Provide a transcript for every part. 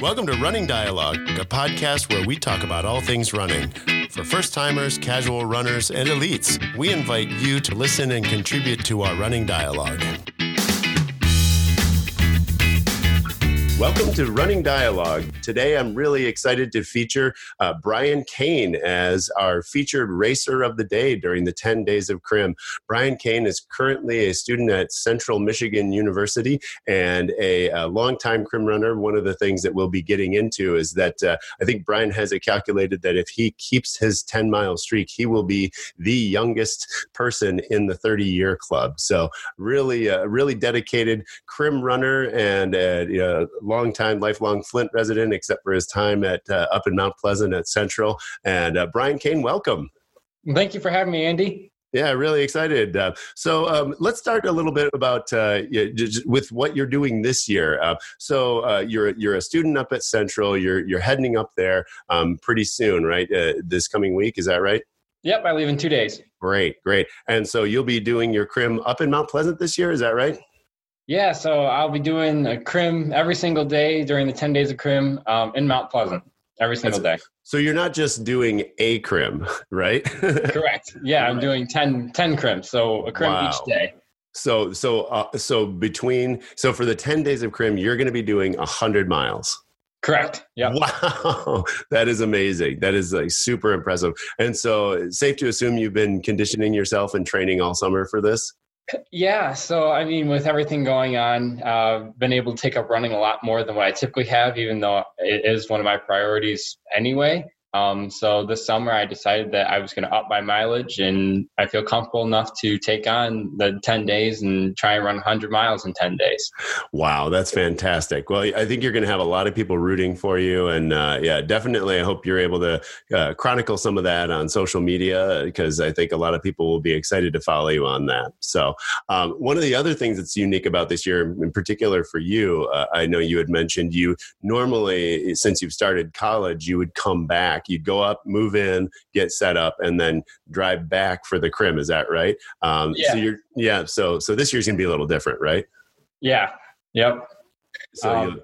Welcome to Running Dialogue, a podcast where we talk about all things running. For first timers, casual runners, and elites, we invite you to listen and contribute to our running dialogue. Welcome to Running Dialogue. Today, I'm really excited to feature uh, Brian Kane as our featured racer of the day during the 10 days of Crim. Brian Kane is currently a student at Central Michigan University and a, a longtime Crim runner. One of the things that we'll be getting into is that uh, I think Brian has it calculated that if he keeps his 10 mile streak, he will be the youngest person in the 30 year club. So, really, uh, really dedicated Crim runner and uh, you know, longtime, lifelong Flint resident, except for his time at uh, up in Mount Pleasant at Central. And uh, Brian Kane, welcome. Thank you for having me, Andy. Yeah, really excited. Uh, so um, let's start a little bit about uh, with what you're doing this year. Uh, so uh, you're you're a student up at Central. You're you're heading up there um, pretty soon, right? Uh, this coming week, is that right? Yep, I leave in two days. Great, great. And so you'll be doing your crim up in Mount Pleasant this year, is that right? Yeah, so I'll be doing a crim every single day during the 10 days of crim um, in Mount Pleasant every single day. So you're not just doing a crim, right? Correct. Yeah, I'm doing 10, 10 crims, so a crim wow. each day. So so uh, so between so for the 10 days of crim, you're going to be doing 100 miles. Correct. Yeah. Wow, that is amazing. That is like super impressive. And so, safe to assume you've been conditioning yourself and training all summer for this. Yeah, so I mean, with everything going on, uh, been able to take up running a lot more than what I typically have, even though it is one of my priorities anyway. Um, so this summer, I decided that I was going to up my mileage, and I feel comfortable enough to take on the 10 days and try and run 100 miles in 10 days. Wow, that's fantastic. Well, I think you're going to have a lot of people rooting for you. And uh, yeah, definitely, I hope you're able to uh, chronicle some of that on social media because I think a lot of people will be excited to follow you on that. So, um, one of the other things that's unique about this year, in particular for you, uh, I know you had mentioned you normally, since you've started college, you would come back back. You'd go up, move in, get set up, and then drive back for the crim. Is that right? Um, yeah. So you're yeah. So so this year's gonna be a little different, right? Yeah. Yep. So um, you'll,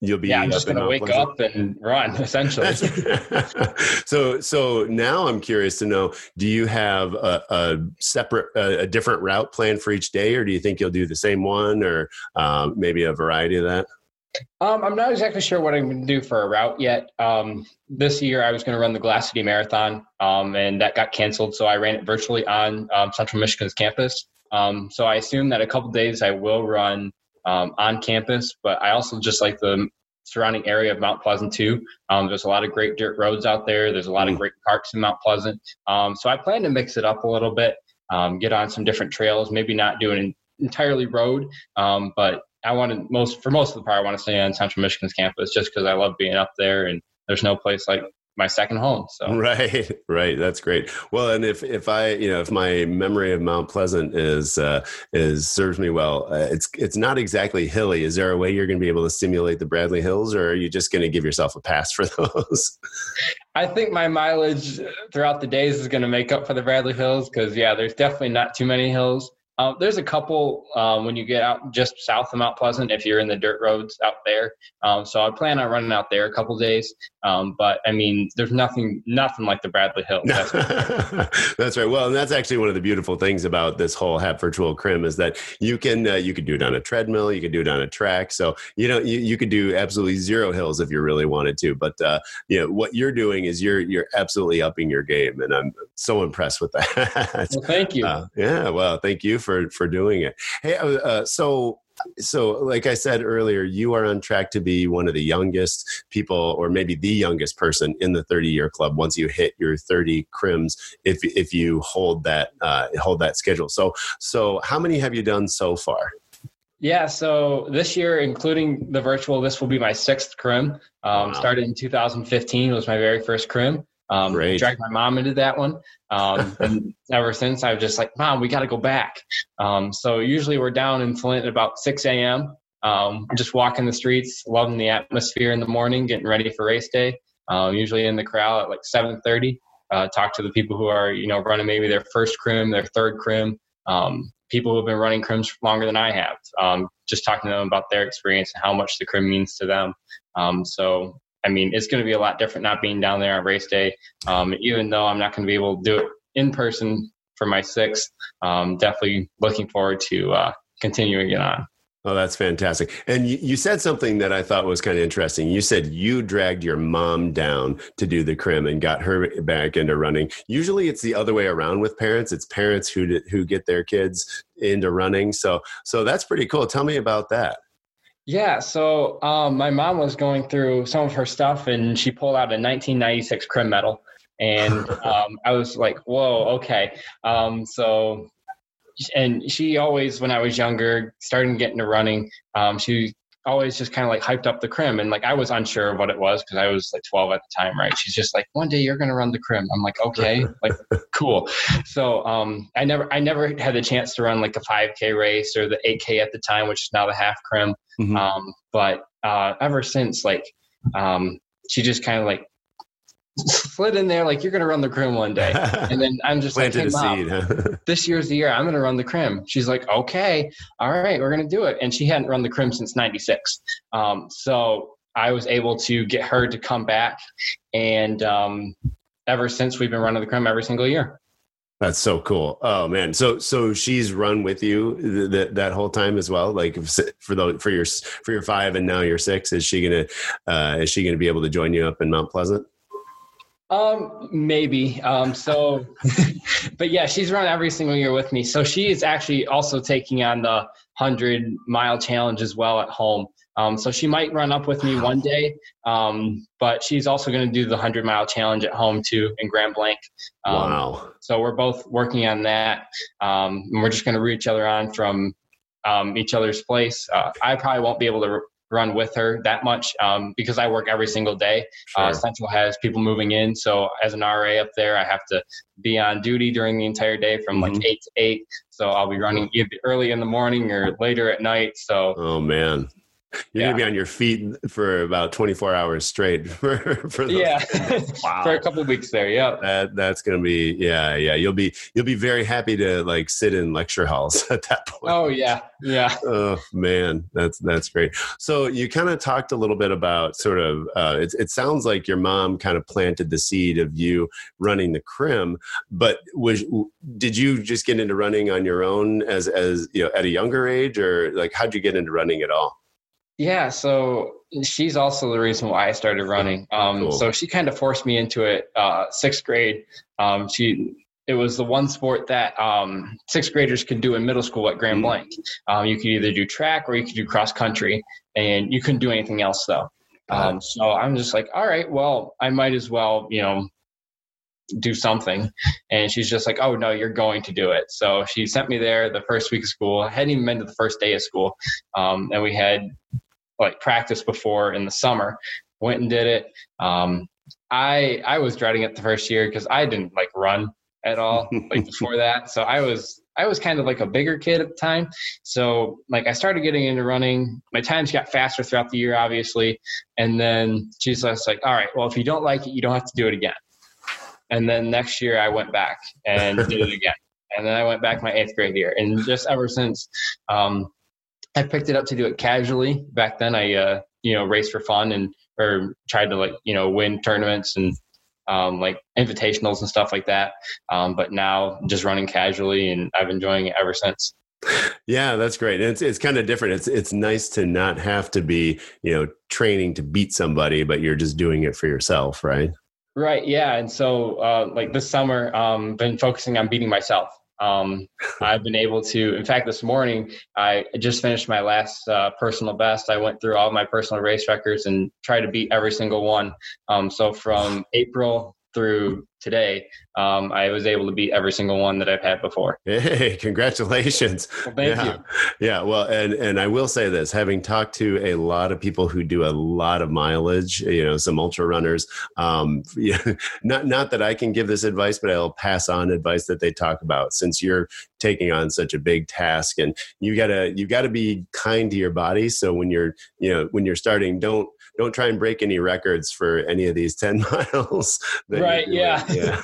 you'll be yeah. I'm just gonna wake up and run essentially. so so now I'm curious to know: Do you have a, a separate, a, a, different route plan for each day, or do you think you'll do the same one, or um, maybe a variety of that? Um, I'm not exactly sure what I'm going to do for a route yet. Um, this year, I was going to run the Glass City Marathon, um, and that got canceled. So I ran it virtually on um, Central Michigan's campus. Um, so I assume that a couple days I will run um, on campus, but I also just like the surrounding area of Mount Pleasant too. there's a lot of great dirt roads out there. There's a lot of mm. great parks in Mount Pleasant. so I plan to mix it up a little bit, get on some different trails. Maybe not do an entirely road, but I wanted most for most of the part I want to stay on Central Michigan's campus just because I love being up there and there's no place like my second home. So right, right, that's great. Well, and if if I you know if my memory of Mount Pleasant is uh, is serves me well, uh, it's it's not exactly hilly. Is there a way you're going to be able to simulate the Bradley Hills, or are you just going to give yourself a pass for those? I think my mileage throughout the days is going to make up for the Bradley Hills because yeah, there's definitely not too many hills. Uh, there's a couple um, when you get out just south of Mount Pleasant if you're in the dirt roads out there. Um, so I plan on running out there a couple days. Um, but I mean, there's nothing nothing like the Bradley Hill. That's, that's right. Well, and that's actually one of the beautiful things about this whole HAP Virtual Crim is that you can uh, you can do it on a treadmill, you can do it on a track. So you know you, you could do absolutely zero hills if you really wanted to. But uh, you know what you're doing is you're you're absolutely upping your game, and I'm so impressed with that. well, thank you. Uh, yeah. Well, thank you for for doing it. Hey, uh, uh, so so like i said earlier you are on track to be one of the youngest people or maybe the youngest person in the 30 year club once you hit your 30 crims if if you hold that uh, hold that schedule so so how many have you done so far yeah, so this year, including the virtual, this will be my sixth crim. Um, wow. Started in 2015 was my very first crim. Um, Great. Dragged my mom into that one. Um, and ever since, I was just like, Mom, we got to go back. Um, so usually we're down in Flint at about 6 a.m. Um, just walking the streets, loving the atmosphere in the morning, getting ready for race day. Uh, usually in the crowd at like 7:30. Uh, talk to the people who are you know running maybe their first crim, their third crim. Um, people who have been running crims longer than I have. Um, just talking to them about their experience and how much the crim means to them. Um, so I mean, it's going to be a lot different not being down there on race day. Um, even though I'm not going to be able to do it in person for my sixth, um, definitely looking forward to uh, continuing it on. Oh, that's fantastic. And you, you, said something that I thought was kind of interesting. You said you dragged your mom down to do the crim and got her back into running. Usually it's the other way around with parents. It's parents who who get their kids into running. So so that's pretty cool. Tell me about that. Yeah, so um, my mom was going through some of her stuff and she pulled out a 1996 crim medal. And um, I was like, whoa, okay. Um, so and she always, when I was younger, starting getting to running, um, she always just kind of like hyped up the crim. And like i was unsure of what it was because i was like 12 at the time right? She's just like one day you're going to run the crim. I'm like okay. Like cool. So um i never i never had the chance to run like a 5k race or the 8k at the time which is now the half crim mm-hmm. um but uh ever since like um she just kind of like slid in there like you're going to run the crim one day. And then i'm just like hey, Mom, seed, huh? this year's the year i'm going to run the crim she's like okay all right we're going to do it. And she hadn't run the crim since 96 um, so i was able to get her to come back and um, ever since we've been running the crim every single year that's so cool. Oh man. So so she's run with you that that whole time as well. Like for the for your for your five and now your six. Is she gonna uh, is she gonna be able to join you up in Mount Pleasant? Um, maybe. Um, so, but yeah, she's run every single year with me. So she is actually also taking on the hundred mile challenge as well at home. Um, so she might run up with me one day, um, but she's also going to do the hundred mile challenge at home too in Grand Blanc. Um, wow! So we're both working on that, um, and we're just going to root each other on from um, each other's place. Uh, I probably won't be able to run with her that much um, because I work every single day. Uh, sure. Uh, Central has people moving in, so as an RA up there, I have to be on duty during the entire day from mm-hmm. like eight to eight. So I'll be running either early in the morning or later at night. So oh man, you're yeah. gonna be on your feet for about 24 hours straight for, for those. yeah. Wow. for a couple weeks there yeah. That that's gonna be yeah yeah. You'll be you'll be very happy to like sit in lecture halls at that point. Oh yeah yeah. Oh man. That's that's great. So you kind of talked a little bit about sort of uh, it, it sounds like your mom kind of planted the seed of you running the crim but was did you just get into running on your own as as you know at a younger age or like how'd you get into running at all yeah, so she's also the reason why I started running. Um, cool. So she kind of forced me into it. Uh, sixth grade, um, she it was the one sport that um, sixth graders could do in middle school at Grand mm-hmm. Blanc. Um, you could either do track or you could do cross country, and you couldn't do anything else though. Um, so I'm just like, all right, well, I might as well, you know, do something. And she's just like, oh, no, you're going to do it. So she sent me there the first week of school. I hadn't even been to the first day of school. Um, and we had like practice before in the summer. Went and did it. Um, I I was dreading it the first year because I didn't like run at all like before that. So I was I was kind of like a bigger kid at the time. So like I started getting into running. My times got faster throughout the year, obviously. And then she's like, all right, well if you don't like it, you don't have to do it again. And then next year I went back and did it again. And then I went back my eighth grade year. And just ever since, um, I picked it up to do it casually. Back then, I uh, you know raced for fun and or tried to like you know win tournaments and um, like invitationals and stuff like that. Um, but now just running casually, and I've been enjoying it ever since. Yeah, that's great. it's it's kind of different. It's it's nice to not have to be you know training to beat somebody, but you're just doing it for yourself, right? Right. Yeah. And so uh, like this summer, um, been focusing on beating myself. Um, I've been able to, in fact, this morning I just finished my last uh, personal best. I went through all my personal race records and tried to beat every single one. Um, so from April through today, um, I was able to beat every single one that I've had before. Hey, congratulations! Well, thank yeah. you. Yeah, well, and and I will say this: having talked to a lot of people who do a lot of mileage, you know, some ultra runners. Um, yeah, not not that I can give this advice, but I'll pass on advice that they talk about. Since you're taking on such a big task, and you gotta you gotta be kind to your body. So when you're you know when you're starting, don't don't try and break any records for any of these 10 miles. Right. Yeah. Yeah.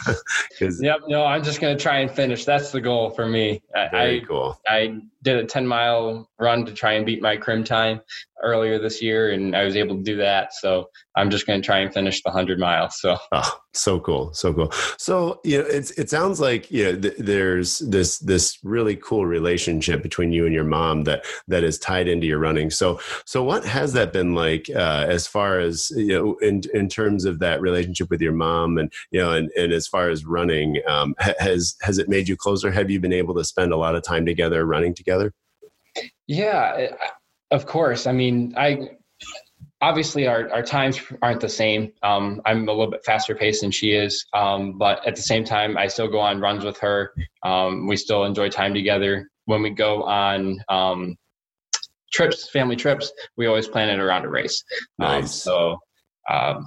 yep. No, I'm just going to try and finish. That's the goal for me. Very I, cool. I did a 10 mile run to try and beat my crim time earlier this year, and I was able to do that. So I'm just going to try and finish the hundred miles. So oh, so cool, so cool. So you know, it's it sounds like you know th- there's this this really cool relationship between you and your mom that that is tied into your running. So so what has that been like uh, as far as you know in in terms of that relationship with your mom and you know and, and as far as running um, has has it made you closer? Have you been able to spend a lot of time together running together? Yeah, of course. I mean, I obviously our, our times aren't the same. Um, I'm a little bit faster paced than she is, um, but at the same time, I still go on runs with her. Um, we still enjoy time together. When we go on um, trips, family trips, we always plan it around a race. Um, nice. so um,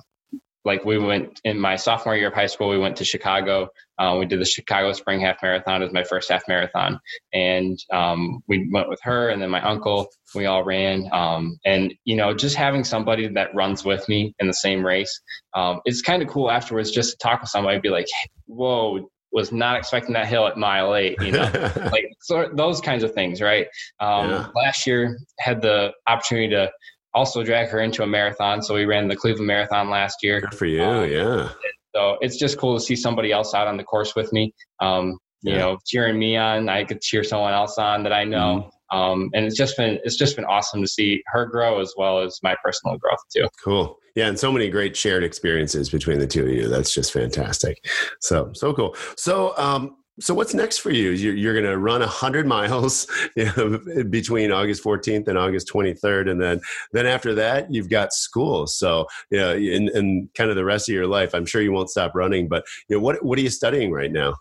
like we went in my sophomore year of high school, we went to Chicago. Uh, we did the Chicago Spring Half Marathon as my first half marathon, and um, we went with her and then my uncle. We all ran, um, and you know, just having somebody that runs with me in the same race, um, it's kind of cool afterwards just to talk with somebody, be like, "Whoa, was not expecting that hill at mile eight, you know, like so those kinds of things, right? Um, yeah. Last year had the opportunity to also drag her into a marathon. So we ran the Cleveland Marathon last year. Good for you, um, yeah. So it's just cool to see somebody else out on the course with me. Um, you yeah. know, cheering me on, I could cheer someone else on that I know. Mm-hmm. Um, and it's just been it's just been awesome to see her grow as well as my personal growth too. Cool. Yeah, and so many great shared experiences between the two of you. That's just fantastic. So so cool. So um, so what's next for you? You're, you're going to run 100 miles you know, between August 14th and August 23rd. And then, then after that, you've got school. So, you know, in, in kind of the rest of your life, I'm sure you won't stop running, but you know, what, what are you studying right now?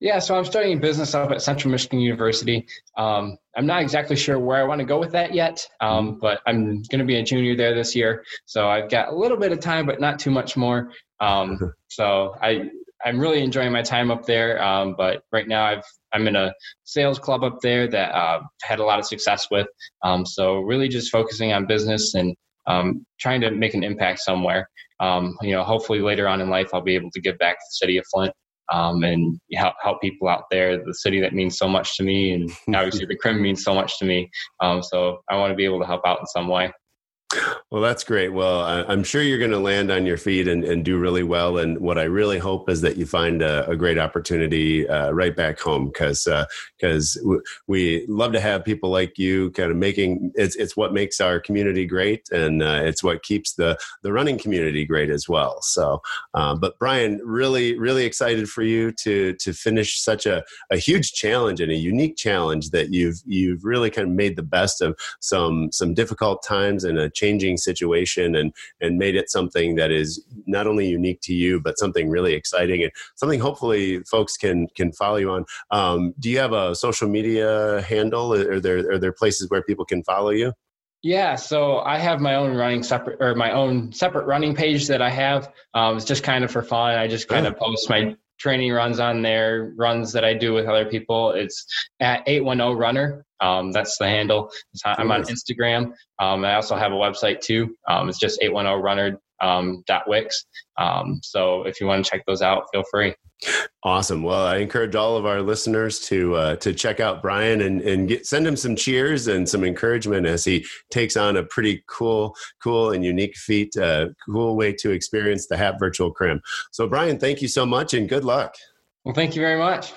Yeah, so I'm studying business up at Central Michigan University. Um, I'm not exactly sure where I want to go with that yet, um, mm-hmm. but I'm going to be a junior there this year. So I've got a little bit of time, but not too much more. Um, so I I'm really enjoying my time up there. Um, but right now, I've I'm in a sales club up there that uh, had a lot of success with. Um, so really, just focusing on business and um, trying to make an impact somewhere. Um, you know, hopefully later on in life, I'll be able to give back to the city of Flint um, and help help people out there. The city that means so much to me, and obviously the Crim means so much to me. Um, so I want to be able to help out in some way. Well, that's great. Well, I'm sure you're going to land on your feet and, and, do really well. And what I really hope is that you find a, a great opportunity uh, right back home because because uh, we love to have people like you kind of making it's it's what makes our community great and uh, it's what keeps the the running community great as well. So, um, but Brian, really really excited for you to to finish such a, a huge challenge and a unique challenge that you've you've really kind of made the best of some some difficult times and a changing situation and and made it something that is not only unique to you but something really exciting and something hopefully folks can can follow you on. Um, do you have a social media handle? Are there are there places where people can follow you? Yeah, so I have my own running separate or my own separate running page that I have. Um, it's just kind of for fun. I just kind of post my training runs on there, runs that I do with other people. It's at 810 Runner. Um, that's the handle. I'm on Instagram. Um, I also have a website too. Um, it's just 810 Runner um, .wix. Um, so if you want to check those out, feel free. Awesome. Well, I encourage all of our listeners to uh, to check out Brian and and get, send him some cheers and some encouragement as he takes on a pretty cool, cool and unique feat. Uh, cool way to experience the HAP Virtual Crim. So, Brian, thank you so much and good luck. Well, thank you very much.